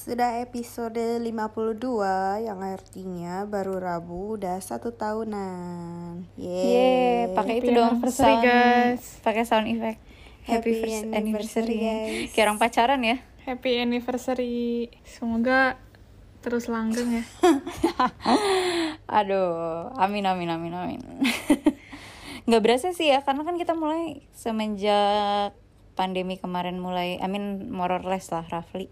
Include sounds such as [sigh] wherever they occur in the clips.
Sudah episode 52 yang artinya baru Rabu udah satu tahunan. Yeay, pakai itu Happy dong anniversary, sound, guys. pakai sound effect. Happy first anniversary, guys. Kayak orang pacaran ya. Happy anniversary. Semoga terus langgeng ya. [laughs] Aduh, amin amin amin amin. [laughs] Nggak berasa sih ya, karena kan kita mulai semenjak pandemi kemarin mulai, I mean more or less lah roughly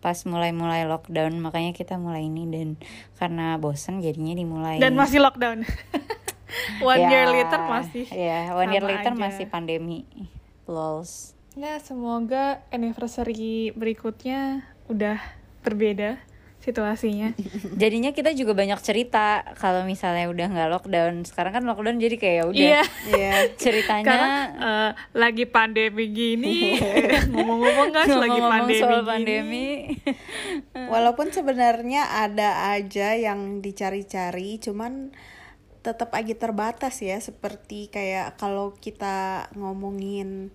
pas mulai-mulai lockdown makanya kita mulai ini dan karena bosen jadinya dimulai Dan masih lockdown. [laughs] One Ya, year later masih. ya one year later aja. masih pandemi lols Ya, semoga anniversary berikutnya udah berbeda situasinya. jadinya kita juga banyak cerita kalau misalnya udah nggak lockdown sekarang kan lockdown jadi kayak ya udah Iya. Iya. ceritanya Karena eh, lagi pandemi gini, [laughs] ngomong-ngomong guys lagi ngomong-ngomong pandemi soal gini. pandemi Walaupun sebenarnya ada aja yang dicari-cari, cuman tetap aja terbatas ya. Seperti kayak kalau kita ngomongin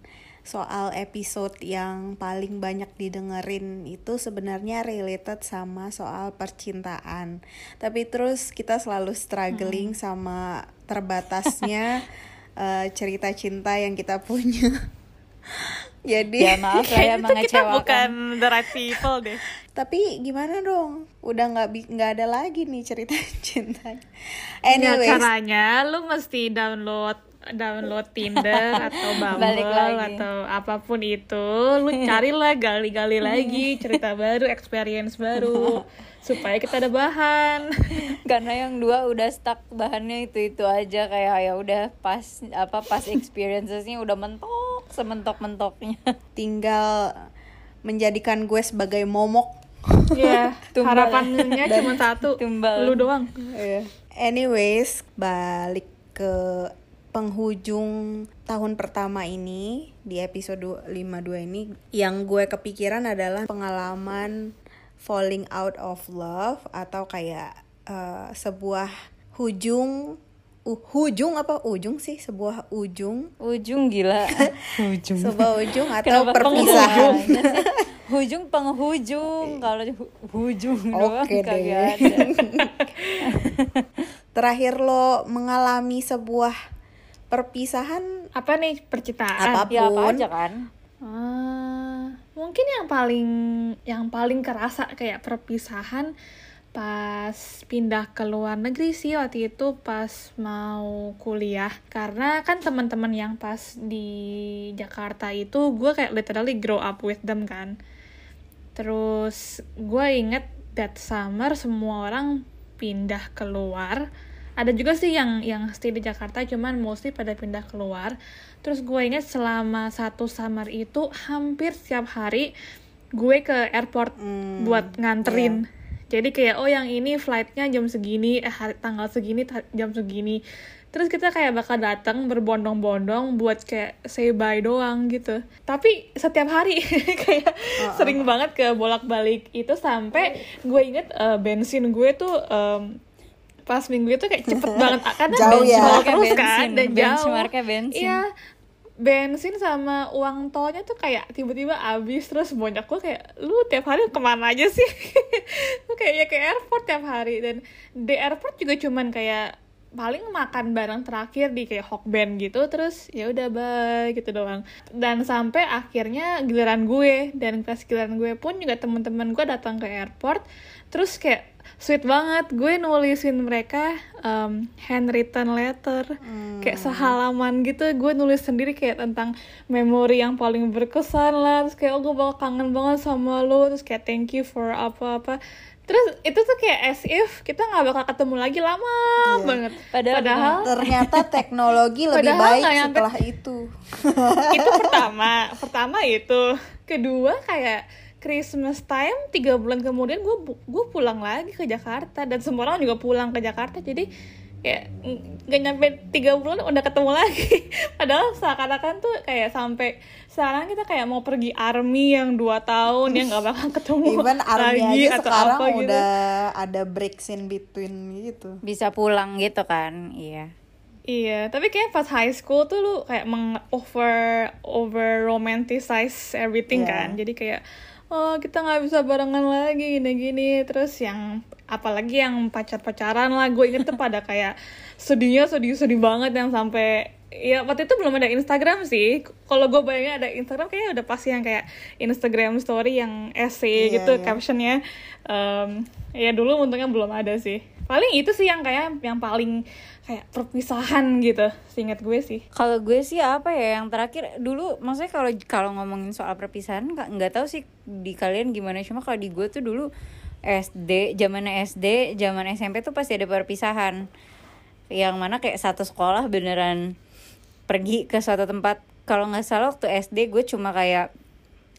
soal episode yang paling banyak didengerin itu sebenarnya related sama soal percintaan. Tapi terus kita selalu struggling sama terbatasnya [laughs] eh, cerita cinta yang kita punya. [laughs] Jadi ya maaf ya [laughs] Kayaknya tuh kita mengecewakan bukan the right people deh. Tapi gimana dong? Udah nggak nggak ada lagi nih cerita cinta. Ya, Anyways, caranya lu mesti download download Tinder atau [laughs] Bumble atau apa pun itu, lu [laughs] carilah gali-gali lagi [laughs] cerita baru, experience baru supaya kita ada bahan. karena yang dua udah stuck bahannya itu itu aja kayak ya udah pas apa pas experiencesnya udah mentok sementok mentoknya tinggal menjadikan gue sebagai momok. Ya, Tumbal. harapannya cuma satu, Tumbal. lu doang. Iya. Anyways, balik ke penghujung tahun pertama ini di episode 52 ini yang gue kepikiran adalah pengalaman falling out of love atau kayak eh, sebuah hujung uh, hujung apa ujung sih? Sebuah ujung. Ujung gila. [laughs] Ujung sebuah ujung atau Kenapa perpisahan. [laughs] hujung penghujung. Kalau hu- hujung doang Oke deh. kagak ada. [laughs] Terakhir lo mengalami sebuah perpisahan Apa nih percintaan? Apa pun. ya apa aja kan Ah, mungkin yang paling yang paling kerasa kayak perpisahan pas pindah ke luar negeri sih waktu itu pas mau kuliah karena kan teman-teman yang pas di Jakarta itu gue kayak literally grow up with them kan terus gue inget that summer semua orang pindah keluar ada juga sih yang yang stay di Jakarta cuman mostly pada pindah keluar. Terus gue inget selama satu summer itu hampir setiap hari gue ke airport Hmm, buat nganterin. jadi kayak oh yang ini flightnya jam segini eh hari- tanggal segini ta- jam segini. Terus kita kayak bakal datang berbondong-bondong buat kayak say bye doang gitu. Tapi setiap hari [laughs] kayak sering banget ke bolak-balik. Itu sampai gue inget eh, bensin gue tuh em, pas minggu itu kayak cepet banget. Karena Jauh ya. bensin terus kan bensin, dan jauh. Benchmarknya bensin. iya. Bensin sama uang tolnya tuh kayak tiba-tiba habis terus banyak gue kayak lu tiap hari ke mana aja sih? [laughs] Lu kayak ya ke airport tiap hari. Dan di airport juga cuman kayak paling makan bareng terakhir di kayak Hokben gitu terus ya udah bye gitu doang. Dan sampai akhirnya giliran gue dan pas giliran gue pun juga teman-teman gue datang ke airport terus kayak sweet banget. Gue nulisin mereka um, handwritten letter kayak sehalaman gitu. Gue nulis sendiri kayak tentang memori yang paling berkesan lah. Terus kayak oh gue bakal kangen banget sama lo. Terus kayak thank you for apa-apa. Terus itu tuh kayak as if kita nggak bakal ketemu lagi. Lama banget. Padahal- padahal ternyata [laughs] teknologi lebih Padahal baik nyampe- setelah itu. Itu pertama. Pertama itu. Kedua kayak Christmas time tiga bulan kemudian gue gue pulang lagi ke Jakarta dan semua orang juga pulang ke Jakarta jadi kayak nggak nyampe tiga bulan udah ketemu lagi [laughs] padahal seakan-akan tuh kayak sampai sekarang kita kayak mau pergi army yang dua tahun yang nggak bakal ketemu even army lagi aja atau sekarang apa gitu. udah ada breaks in between gitu bisa pulang gitu kan iya Iya, tapi kayak pas high school tuh lu kayak meng over over romanticize everything Iya. kan. Jadi kayak oh kita nggak bisa barengan lagi gini-gini. Terus yang apalagi yang pacar-pacaran lah gue inget tuh pada kayak sedihnya sedih-sedih banget yang sampai ya waktu itu belum ada Instagram sih. Kalau gue bayangin ada Instagram kayaknya udah pasti yang kayak Instagram story yang essay Iya, gitu iya. captionnya. Em, ya dulu untungnya belum ada sih paling itu sih yang kayak yang paling kayak perpisahan gitu seingat gue sih. Kalau gue sih apa ya yang terakhir dulu maksudnya kalau kalau ngomongin soal perpisahan nggak nggak tahu sih di kalian gimana. Cuma kalau di gue tuh dulu SD zaman SD zaman SMP tuh pasti ada perpisahan. Yang mana kayak satu sekolah beneran pergi ke suatu tempat. Kalau nggak salah waktu SD gue cuma kayak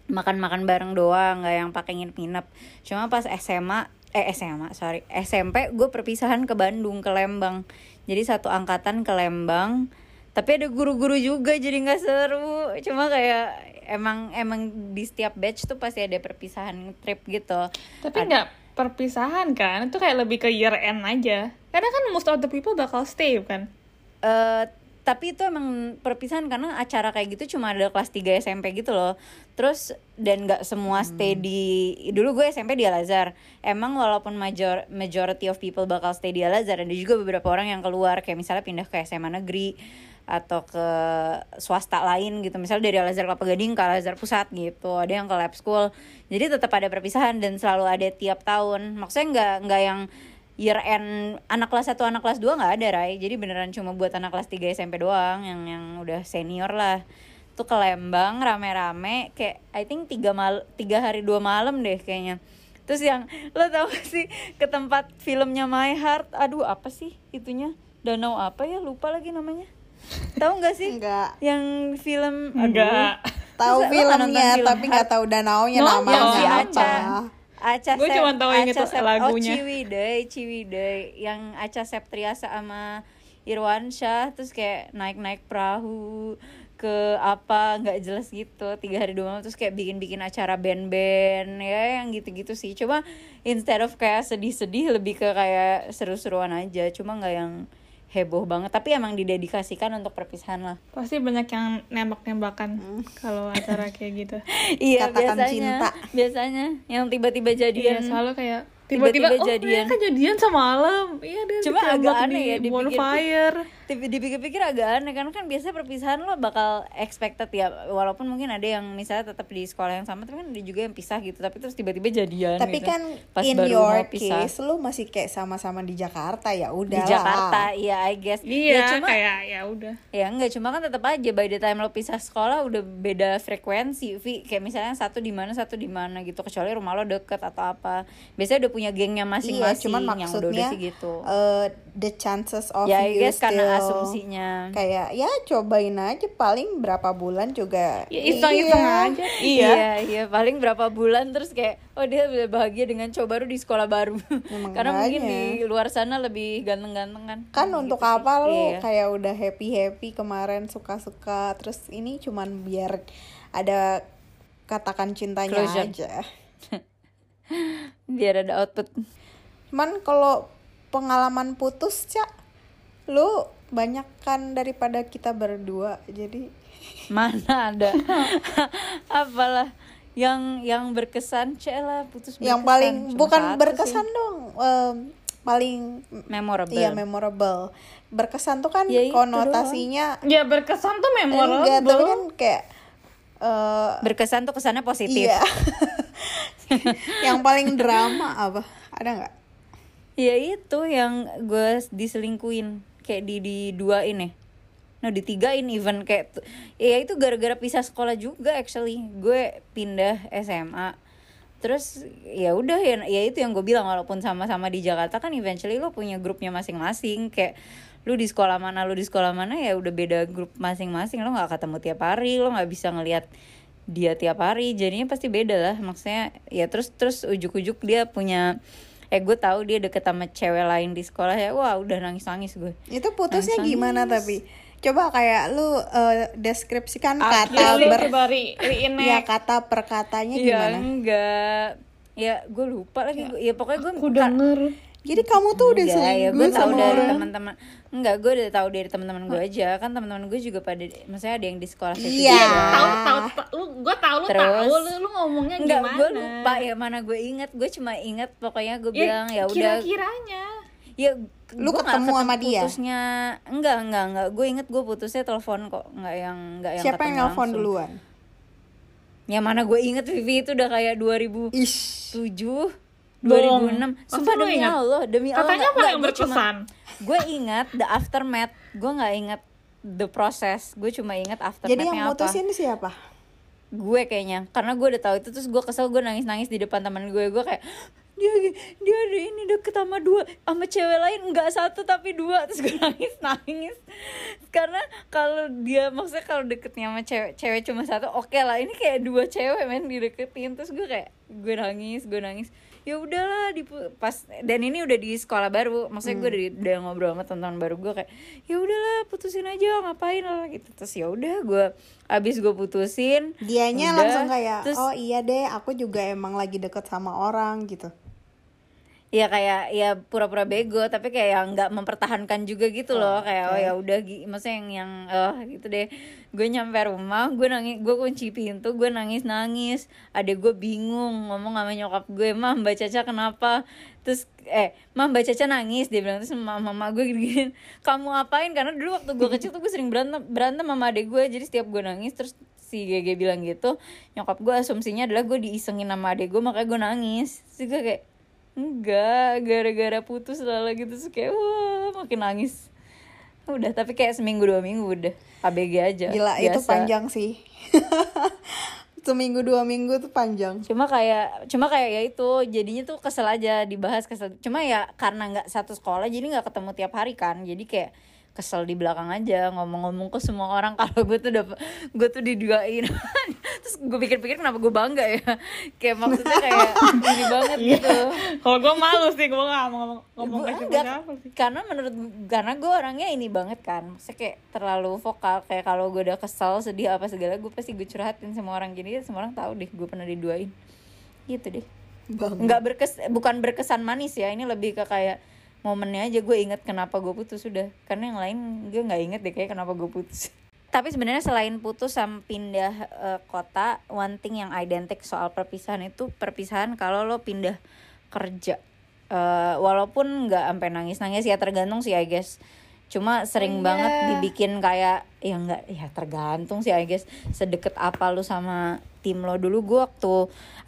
makan-makan bareng doang nggak yang pakai nginep-nginep. Cuma pas SMA eh SMA sorry. SMP gue perpisahan ke Bandung ke Lembang. Jadi satu angkatan ke Lembang. Tapi ada guru-guru juga jadi nggak seru. Cuma kayak emang emang di setiap batch tuh pasti ada perpisahan trip gitu. Tapi nggak perpisahan kan? Itu kayak lebih ke year end aja. Karena kan most of the people bakal stay kan eh tapi itu emang perpisahan karena acara kayak gitu cuma ada kelas 3 SMP gitu loh. Terus dan nggak semua stay di dulu gue SMP di Al Azhar. Emang walaupun major majority of people bakal stay di Al Azhar ada juga beberapa orang yang keluar kayak misalnya pindah ke SMA negeri atau ke swasta lain gitu. Misalnya dari Al Azhar Kelapa Gading ke Al Azhar Pusat gitu. Ada yang ke lab school. Jadi tetap ada perpisahan dan selalu ada tiap tahun. Maksudnya nggak nggak yang year end anak kelas 1 anak kelas 2 nggak ada Rai jadi beneran cuma buat anak kelas 3 SMP doang yang yang udah senior lah. Tuh ke Lembang rame-rame kayak I think tiga mal tiga hari dua malam deh kayaknya. Terus yang lo tau gak sih ke tempat filmnya My Heart? Aduh apa sih itunya? Danau apa ya? Lupa lagi namanya. Tahu nggak sih? Enggak. yang film aduh. enggak Tahu filmnya film tapi nggak tahu danaunya No, namanya apa. Aca Gue cuma tahu yang itu Sep- lagunya. Oh Ciwidey Ciwidey Yang Aca Septriasa sama Irwansyah Terus kayak naik-naik perahu ke apa nggak jelas gitu tiga hari dua malam terus kayak bikin-bikin acara band-band ya yang gitu-gitu sih cuma instead of kayak sedih-sedih lebih ke kayak seru-seruan aja cuma nggak yang heboh banget tapi emang didedikasikan untuk perpisahan lah. Pasti banyak yang nembak-nembakan kalau acara kayak gitu. [laughs] Iya Katakan biasanya. cinta. biasanya yang tiba-tiba Iya, jadian selalu kayak Tiba-tiba oh jadian. mereka jadian semalam iya dia Cuma agak aneh di ya, dipikir- bonfire. Tapi dipikir-pikir agak aneh karena kan biasanya perpisahan lo bakal expected ya. Walaupun mungkin ada yang misalnya tetap di sekolah yang sama tapi kan ada juga yang pisah gitu. Tapi terus tiba-tiba jadian Tapi gitu. kan Pas in baru your mau pisah. case lu masih kayak sama-sama di Jakarta ya udah di Jakarta iya I guess. Iya ya, cuma kayak ya udah. Ya enggak cuma kan tetap aja by the time lo pisah sekolah udah beda frekuensi Vi. Kayak misalnya satu di mana satu di mana gitu. Kecuali rumah lo deket atau apa. Biasanya udah punya gengnya Iya, masing-masing cuman yang udah udah maksudnya sih gitu eh, the chances of ya you guess karena asumsinya kayak ya cobain aja paling berapa bulan juga ya iseng-iseng Iya. aja iya iya paling berapa bulan terus kayak oh dia udah bahagia dengan cowok baru di sekolah baru Emang [laughs] karena mungkin di luar sana lebih ganteng-gantengan kan Gitu untuk sih. apa lu Iya. kayak udah happy happy kemarin suka suka terus ini cuman biar ada katakan cintanya Closure. aja [laughs] biar ada output. Cuman kalau pengalaman putus cak lu banyak kan daripada kita berdua jadi [laughs] mana ada? [laughs] Apalah yang yang berkesan cek lah putus yang berkesan. paling Cuma bukan berkesan sih. dong em, paling memorable. Iya memorable. Berkesan tuh kan Ya konotasinya ya berkesan tuh memorable. Enggak tapi kan kayak eh berkesan tuh kesannya positif. Iya [laughs] [laughs] yang paling drama apa? Ada nggak? Ya itu yang gue diselingkuin. Kayak di di dua ini. No di tiga ini even kayak ya itu gara-gara pisah sekolah juga actually. Gue pindah SMA terus ya udah ya ya itu yang gue bilang walaupun sama-sama di Jakarta kan eventually lo punya grupnya masing-masing. Kayak lu di sekolah mana lu di sekolah mana ya udah beda grup masing-masing. Lo nggak ketemu tiap hari lo nggak bisa ngelihat dia tiap hari jadinya pasti beda lah. Maksudnya ya terus terus ujuk-ujuk dia punya eh gue tahu dia deket sama cewek lain di sekolah ya. Wah udah nangis nangis gue itu putusnya Nangis. gimana tapi? Coba kayak lu eh, deskripsikan Ah, kata ya, lu ber ya kata perkatanya ya gimana? enggak. Ya gue lupa lagi. Gua- ya pokoknya gue aku denger. Jadi kamu tuh udah ya selingkuh gue tahu sama dari teman-teman. Enggak, gue udah tahu dari teman-teman gue aja. Kan teman-teman gue juga pada maksudnya ada yang di sekolah situ Iya. tahu tahu lu gue tahu lu Terus? tahu lu, lu ngomongnya Enggak, gimana gue lupa ya mana gue inget. Gue cuma inget pokoknya gue Ya, bilang ya udah kira-kiranya ya Lu gua ketemu sama dia? putusnya enggak enggak enggak gue inget gue putusnya telepon kok enggak yang enggak yang Siapa yang langsung. duluan? yang mana gue inget Vivi itu udah kayak 2007 Ish. 2006 Masa sumpah demi ingat? Allah demi Allah. Katanya apa yang berkesan? Gue ingat the aftermath. Gue nggak ingat the process. Gue cuma ingat Jadi aftermathnya yang apa. mutusin siapa? gue kayaknya. Karena gue udah tahu itu terus gue kesel gue nangis nangis di depan teman gue. Gue kayak dia dia ada ini deket sama dua sama cewek lain. Nggak satu tapi dua. Terus gue nangis [laughs] nangis karena kalau dia maksudnya kalau deketnya sama cewek cewek cuma satu oke lah. Ini kayak dua cewek men dideketin. Terus gue kayak gue nangis gue nangis. Ya udahlah di pas dan ini udah di sekolah baru maksudnya gue udah, udah ngobrol sama teman-teman baru gue kayak ya udahlah putusin aja ngapain lah gitu. Terus ya udah gue abis gue putusin Dianya udah, langsung kayak, terus oh iya deh, aku juga emang lagi deket sama orang gitu. Ya kayak ya pura-pura bego tapi kayak yang nggak mempertahankan juga gitu loh. Kayak oh ya udah maksudnya yang yang eh gitu deh. Gue nyampe rumah gue nangis gue kunci pintu gue nangis nangis adek gue bingung ngomong sama nyokap gue mah mbak Caca kenapa? Terus eh mah mbak Caca nangis dia bilang. Terus mama mama gue gini kamu apain karena dulu waktu gue kecil tuh gue sering berantem berantem sama adek gue jadi setiap gue nangis terus si Gege bilang gitu nyokap gue asumsinya adalah gue diisengin sama adek gue makanya gue nangis. Terus gue kayak enggak gara-gara putus lah gitu terus kayak wah makin nangis udah tapi kayak seminggu dua minggu udah ABG aja Gila, itu biasa. panjang sih. [laughs] Seminggu dua minggu tuh panjang. cuma kayak cuma kayak ya itu jadinya tuh kesel aja dibahas kesel cuma ya karena nggak satu sekolah jadi nggak ketemu tiap hari kan jadi kayak kesel di belakang aja ngomong-ngomong ke semua orang [laughs] kalau gue tuh udah gue tuh diduain. [laughs] Terus gue pikir-pikir kenapa gue bangga ya? [laughs] Kayak maksudnya kayak ini banget gitu. Kalau gue malu sih gue nggak mau ngomong ngomong Gua ke enggak, siapa sih? karena menurut karena gue orangnya ini banget kan. Maksudnya kayak terlalu vokal kayak kalau gue udah kesel sedih apa segala gue pasti gue curhatin sama orang jadi semua orang tahu deh gue pernah diduain. Gitu deh. Bang. nggak berkes bukan berkesan manis ya ini lebih ke kayak momennya aja gue inget kenapa gue putus sudah karena yang lain gue nggak inget deh kayak kenapa gue putus. Tapi sebenarnya selain putus sama pindah eh, kota one thing yang identik soal perpisahan itu perpisahan kalau lo pindah kerja. Eh, walaupun nggak sampai nangis nangis ya tergantung sih I guess cuma sering banget dibikin kayak ya nggak ya tergantung sih I guess. Sedeket apa lu sama tim lo. Dulu gue waktu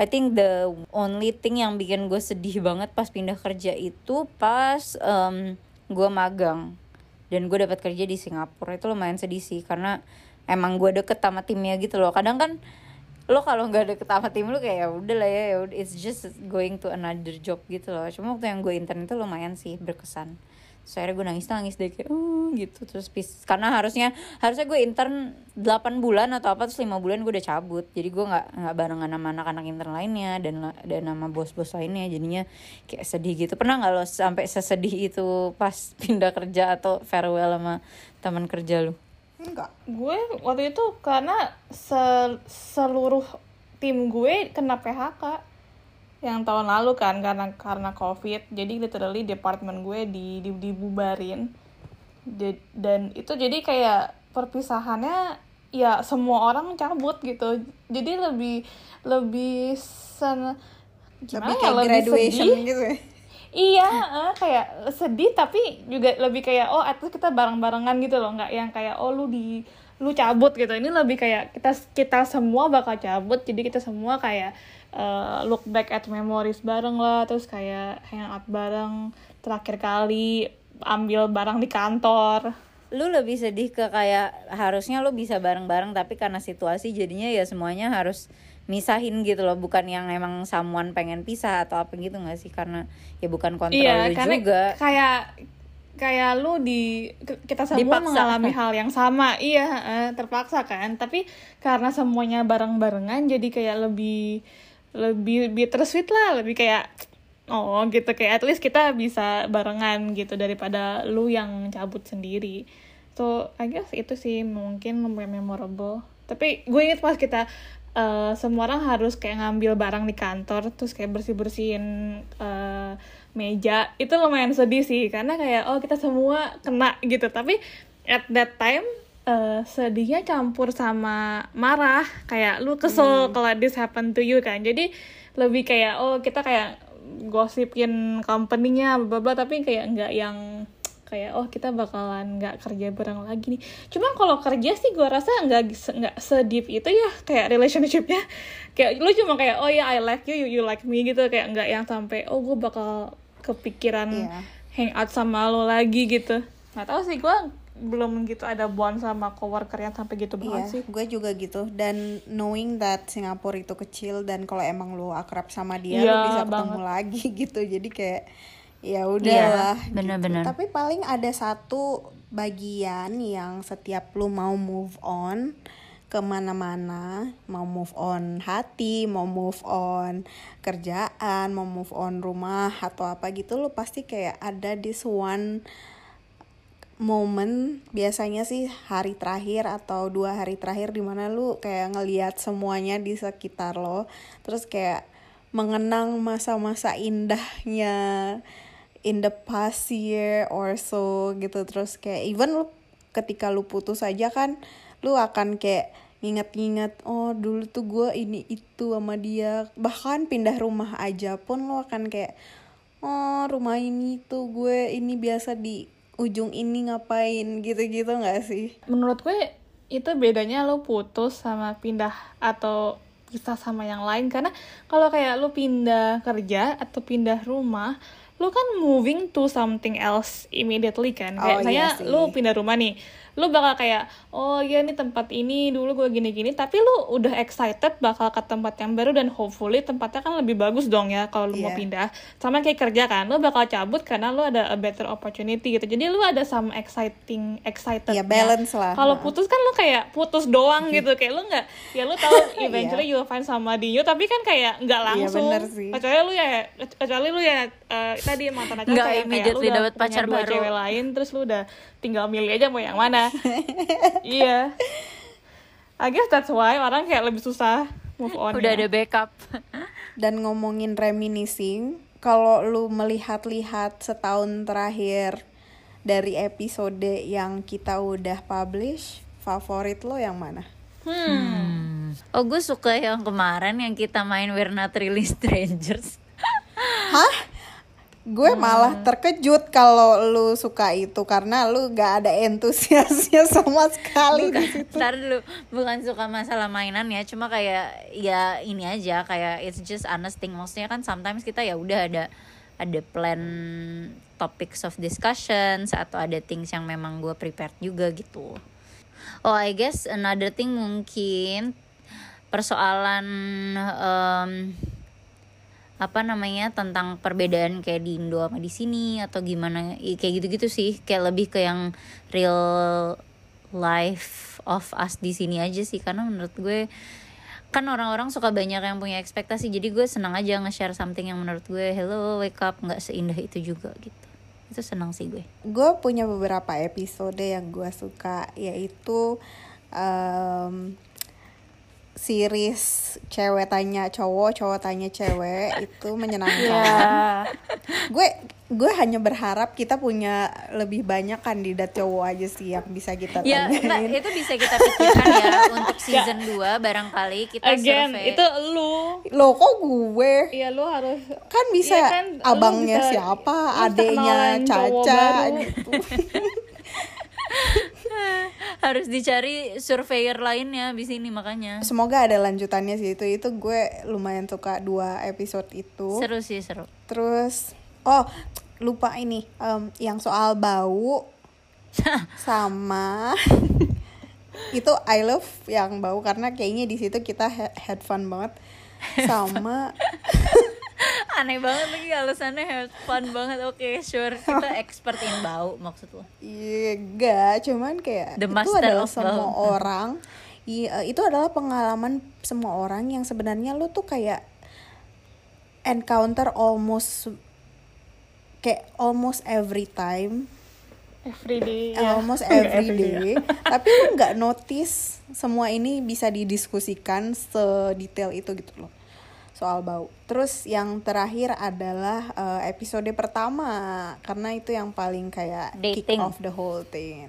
I think the only thing yang bikin gue sedih banget pas pindah kerja itu pas em, gue magang. Dan gue dapat kerja di Singapura. Itu lumayan sedih sih karena emang gue deket sama timnya gitu loh. Kadang kan lo kalau nggak deket sama tim lo kayak ya udah lah ya ya it's just going to another job gitu loh. Cuma waktu yang gue intern itu lumayan sih berkesan Terus akhirnya gue nangis nangis deh kayak uh gitu. Terus pis karena harusnya harusnya gue intern 8 bulan atau apa terus lima bulan gue udah cabut. Jadi gue nggak nggak barengan sama anak-anak intern lainnya dan dan sama bos-bos lainnya. Jadinya kayak sedih gitu. Pernah nggak lo sampai sesedih itu pas [laughs] pindah kerja atau farewell sama teman kerja lo Enggak. gue waktu itu karena se- seluruh tim gue kena PHK yang tahun lalu kan karena karena covid. Jadi literally departemen gue di, di dibubarin. Dan itu jadi kayak perpisahannya ya semua orang cabut gitu. Jadi lebih lebih sen Lebih gimana ya kayak lebih graduation sedih. gitu ya. Iya, eh, kayak sedih tapi juga lebih kayak oh at least kita bareng-barengan gitu loh, nggak yang kayak oh lu di lu cabut gitu. Ini lebih kayak kita kita semua bakal cabut, jadi kita semua kayak eh, look back at memories bareng lah, terus kayak hangout bareng terakhir kali ambil barang di kantor. lu lebih sedih ke kayak harusnya lu bisa bareng-bareng tapi karena situasi jadinya ya semuanya harus misahin gitu loh. Bukan yang emang someone pengen pisah atau apa gitu nggak sih? Karena ya bukan kontrol Iya, lu karena juga. kayak kayak lu di kita semua Dipaksa. mengalami hal yang sama. Iya eh, terpaksa kan. Tapi karena semuanya bareng-barengan jadi kayak lebih lebih bittersweet lah lebih kayak oh gitu. Kayak at least kita bisa barengan gitu daripada lu yang cabut sendiri. So I guess itu sih mungkin mem- memorable. Tapi gue inget pas kita eh, semua orang harus kayak ngambil barang di kantor terus kayak bersih bersihin eh, meja. Itu lumayan sedih sih karena kayak oh kita semua kena gitu. Tapi at that time eh, sedihnya campur sama marah kayak lu kesel kalau this happen to you kan. Jadi lebih kayak oh kita kayak gosipin company-nya bla bla tapi kayak nggak yang kayak oh kita bakalan nggak kerja bareng lagi nih. Cuman kalau kerja sih gue rasa nggak nggak sedip itu ya kayak relationshipnya. [laughs] Kayak lu cuma kayak oh ya I like you you, you like me gitu. Kayak nggak yang sampai oh gue bakal kepikiran Iya. hangout sama lo lagi gitu. Nggak tahu sih gue belum gitu ada bond sama coworker yang sampai gitu banget Iya, sih gue juga gitu. Dan knowing that Singapura itu kecil dan kalau emang lu akrab sama dia, lu Iya, bisa ketemu banget. lagi [laughs] gitu. Jadi kayak ya udahlah. Iya, bener-bener. Tapi paling ada satu bagian yang setiap lu mau move on ke mana-mana, mau move on hati, mau move on kerjaan, mau move on rumah atau apa gitu, lu pasti kayak ada this one momen biasanya sih hari terakhir atau dua hari terakhir di mana lu kayak ngeliat semuanya di sekitar lo. Terus kayak mengenang masa-masa indahnya in the past year or so gitu. Terus kayak even lu ketika lu putus aja kan lu akan kayak nginget-nginget oh dulu tuh gue ini itu sama dia. Bahkan pindah rumah aja pun lu akan kayak oh rumah ini tuh gue ini biasa di ujung ini ngapain gitu-gitu nggak sih? Menurut gue itu bedanya lo putus sama pindah atau pisah sama yang lain. Karena kalau kayak lo pindah kerja atau pindah rumah lo kan moving to something else immediately kan. Oh, kayak iya misalnya sih. lo pindah rumah nih lo bakal kayak oh iya nih tempat ini dulu gue gini-gini. Tapi lo udah excited bakal ke tempat yang baru dan hopefully tempatnya kan lebih bagus dong ya kalau lo mau Iya. pindah. Sama kayak kerja kan lo bakal cabut karena lo ada a better opportunity gitu. Jadi lo ada some exciting excited ya balance lah. Kalau Nah. putus kan lu kayak putus doang gitu. Kayak lu nggak ya lu tahu [laughs] eventually you'll find sama Dio tapi kan kayak nggak Iya, langsung. bener sih. kecuali lu ya kecuali lu ya eh, tadi mantan Nggak yang kayak lu immediately udah dapet punya pacar dua baru. cewek lain terus lu udah tinggal milih aja mau yang mana [laughs] iya I guess that's why orang kayak lebih susah move on Udah ya. ada backup. dan ngomongin reminiscing kalau lu melihat-lihat setahun terakhir dari episode yang kita udah publish favorit lo yang mana hmm. Oh gue suka yang kemarin yang kita main We're Not Really Strangers. Hah? Gue malah terkejut kalau lu suka itu karena lu gak ada entusiasnya [laughs] sama sekali di situ. Ntar dulu bukan suka masalah mainan ya, cuma kayak ya ini aja kayak it's just honest thing. Maksudnya kan sometimes kita ya udah ada ada plan topics of discussions atau ada things yang memang gue prepared juga gitu. Oh I guess another thing mungkin persoalan em, apa namanya tentang perbedaan kayak di Indo sama di sini atau gimana. Kayak gitu-gitu sih kayak lebih ke yang real life of us di sini aja sih. Karena menurut gue kan orang-orang suka banyak yang punya ekspektasi jadi gue senang aja nge-share something yang menurut gue hello wake up. Nggak seindah itu juga gitu. Itu senang sih gue. Gue punya beberapa episode yang gue suka yaitu em, series cewek tanya cowok, cowok tanya cewek [laughs] itu menyenangkan. ya gue gue hanya berharap kita punya lebih banyak kandidat cowok aja sih yang bisa kita ya tanyain. Mbak, itu bisa kita pikirkan ya [laughs] untuk season 2 barangkali kita again survei itu lu Loh kok gue? Iya lu harus Kan bisa Iya kan, abangnya bisa- siapa, adeknya cowok Caca gitu. [laughs] [laughs] harus dicari surveyor lainnya di sini makanya Semoga ada lanjutannya sih itu. Itu gue lumayan suka dua episode itu. seru sih seru Terus oh lupa ini em, yang soal bau [laughs] sama [laughs] itu I love yang bau karena kayaknya di situ kita had fun banget sama aneh banget lagi alasannya have fun banget. Oke sure. Kita expert in bau maksud lo iya enggak. Cuman kayak The itu adalah of semua bau. orang. Iya itu adalah pengalaman semua orang yang sebenarnya lu tuh kayak encounter almost kayak almost every time. Everyday ya. almost Nggak every day [laughs] tapi lu nggak notice semua ini bisa didiskusikan sedetail itu gitu loh soal bau. Terus yang terakhir adalah eh, episode pertama karena itu yang paling kayak kick Dating. off the whole thing.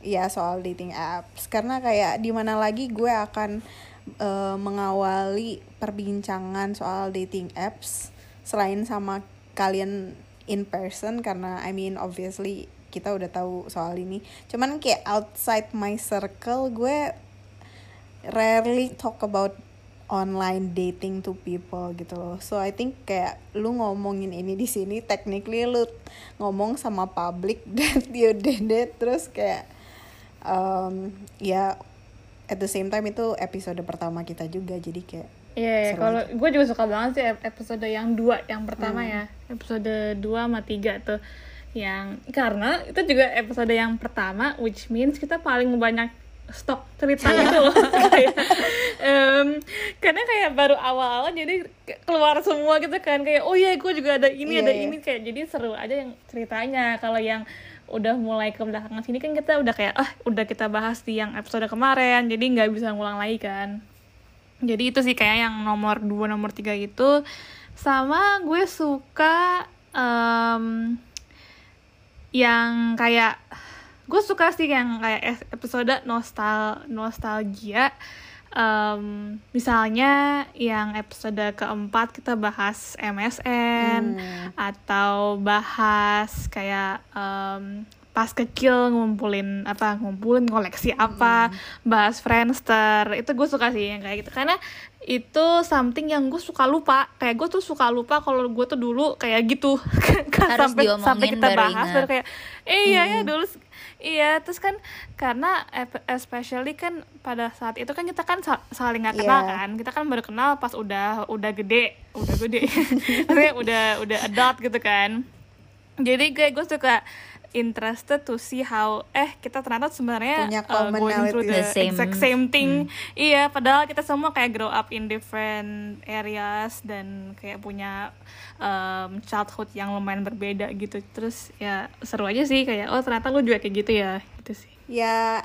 Iya soal dating apps karena kayak di mana lagi gue akan eh, mengawali perbincangan soal dating apps selain sama kalian in person karena I mean obviously kita udah tahu soal ini. Cuman kayak outside my circle gue rarely talk about online dating to people gitu loh. So I think kayak lu ngomongin ini di sini technically lu ngomong sama public that you did it terus kayak um, ya at the same time itu episode pertama kita juga jadi kayak Iya, yeah, Seru kalau gue juga suka banget sih ep- episode yang dua, yang pertama Hmm. ya, episode 2 sama 3 tuh, yang karena itu juga episode yang pertama, which means kita paling banyak stok cerita Iya. loh, [laughs] kayak, em, karena kayak baru awal-awal jadi ke- keluar semua gitu kan, kayak oh iya gue juga ada ini Iya, ada iya. ini. Kayak jadi seru aja yang ceritanya, kalau yang udah mulai ke belakangan sini kan kita udah kayak ah udah kita bahas di yang episode kemarin. Jadi nggak bisa ngulang lagi kan. Jadi itu sih kayak yang nomor 2 nomor 3 itu. Sama gue suka em, yang kayak gue suka sih yang kayak episode nostal nostalgia Em, misalnya yang episode keempat kita bahas MSN Hmm. atau bahas kayak em, pas kecil ngumpulin apa ngumpulin koleksi apa bahas Friendster. Itu gue suka sih yang kayak gitu. Karena itu something yang gue suka lupa. Kayak gue tuh suka lupa kalau gue tuh dulu kayak gitu. [laughs] Harus sampai sampai kita baru bahas ingat. baru kayak eh iya ya dulu iya terus kan karena especially kan pada saat itu kan kita kan sa- saling nggak kenal Iya. kan. Kita kan baru kenal pas udah udah gede udah gede. [laughs] Udah udah adult gitu kan. Jadi gue gue suka interested to see how eh kita ternyata sebenarnya Punya uh, going through the. The same. exact same thing iya padahal kita semua kayak grow up in different areas dan kayak punya um, childhood yang lumayan berbeda gitu terus ya seru aja sih kayak oh ternyata lu juga kayak gitu ya gitu sih ya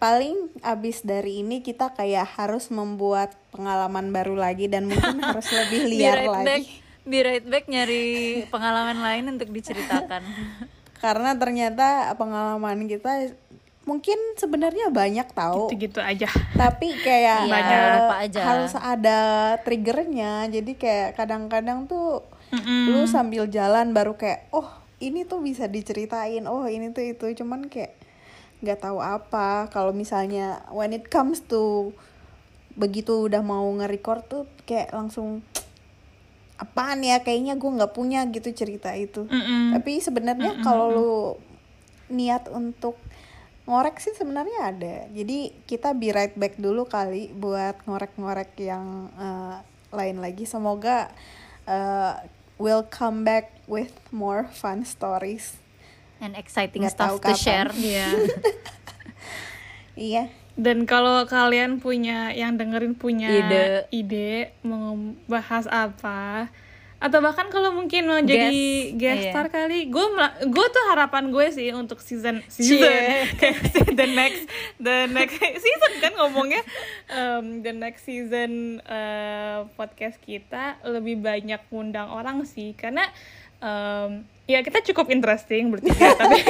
paling abis dari ini kita kayak harus membuat pengalaman baru lagi dan mungkin [laughs] harus lebih Be liar right lagi back, be right back nyari pengalaman lain untuk diceritakan. [laughs] karena ternyata pengalaman kita mungkin sebenarnya banyak tahu gitu gitu aja. Tapi kayak Iya, eh, lupa aja. harus ada triggernya. Jadi kayak kadang-kadang tuh lu sambil jalan baru kayak oh ini tuh bisa diceritain. Oh ini tuh itu. Cuman kayak nggak tahu apa. Kalau misalnya when it comes to begitu udah mau nge-record tuh kayak langsung apaan ya kayaknya gue nggak punya gitu cerita itu Mm-mm. tapi sebenarnya kalau lu niat untuk ngorek sih sebenarnya ada jadi kita be right back dulu kali buat ngorek-ngorek yang eh, lain lagi semoga eh, will come back with more fun stories And exciting Nggak stuff to kapan. share. [laughs] Iya. iya Dan kalau kalian punya yang dengerin punya Ide. ide mau bahas apa atau bahkan kalau mungkin mau jadi Guest, guest iya. star kali, gue gue tuh harapan gue sih untuk season [laughs] season. [laughs] Kayak the next the next [laughs] season kan ngomongnya. Um, the next season uh, podcast kita lebih banyak ngundang orang sih. Karena um, ya kita cukup interesting bertiga [laughs] tapi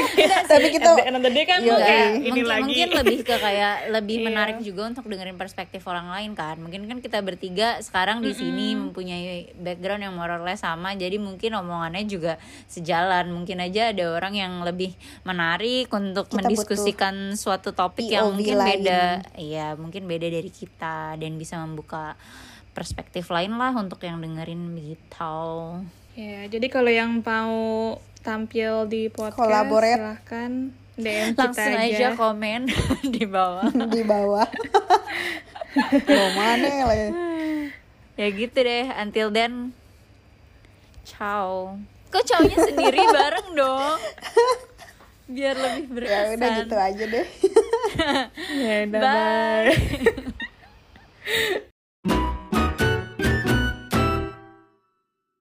Tapi kita- day kan mau kayak iya. ini mungkin, lagi. mungkin lebih ke kayak [laughs] lebih Iya. menarik juga untuk dengerin perspektif orang lain kan. Mungkin kan kita bertiga sekarang di sini mempunyai background yang more or less sama jadi mungkin omongannya juga sejalan. Mungkin aja ada orang yang lebih menarik untuk Kita mendiskusikan suatu topik yang POV mungkin lain. beda. Iya mungkin beda dari kita dan bisa membuka perspektif lain lah untuk yang dengerin gitu Ya, jadi kalau yang mau tampil di podcast Collaborate. silahkan DM kita langsung aja. komen [laughs] di bawah. [laughs] Di bawah. [laughs] Mana lah ya gitu deh until then. Ciao. Kok cowoknya sendiri bareng dong? Biar lebih ya berkesan. udah gitu aja deh. Ya, udah, bye. bye.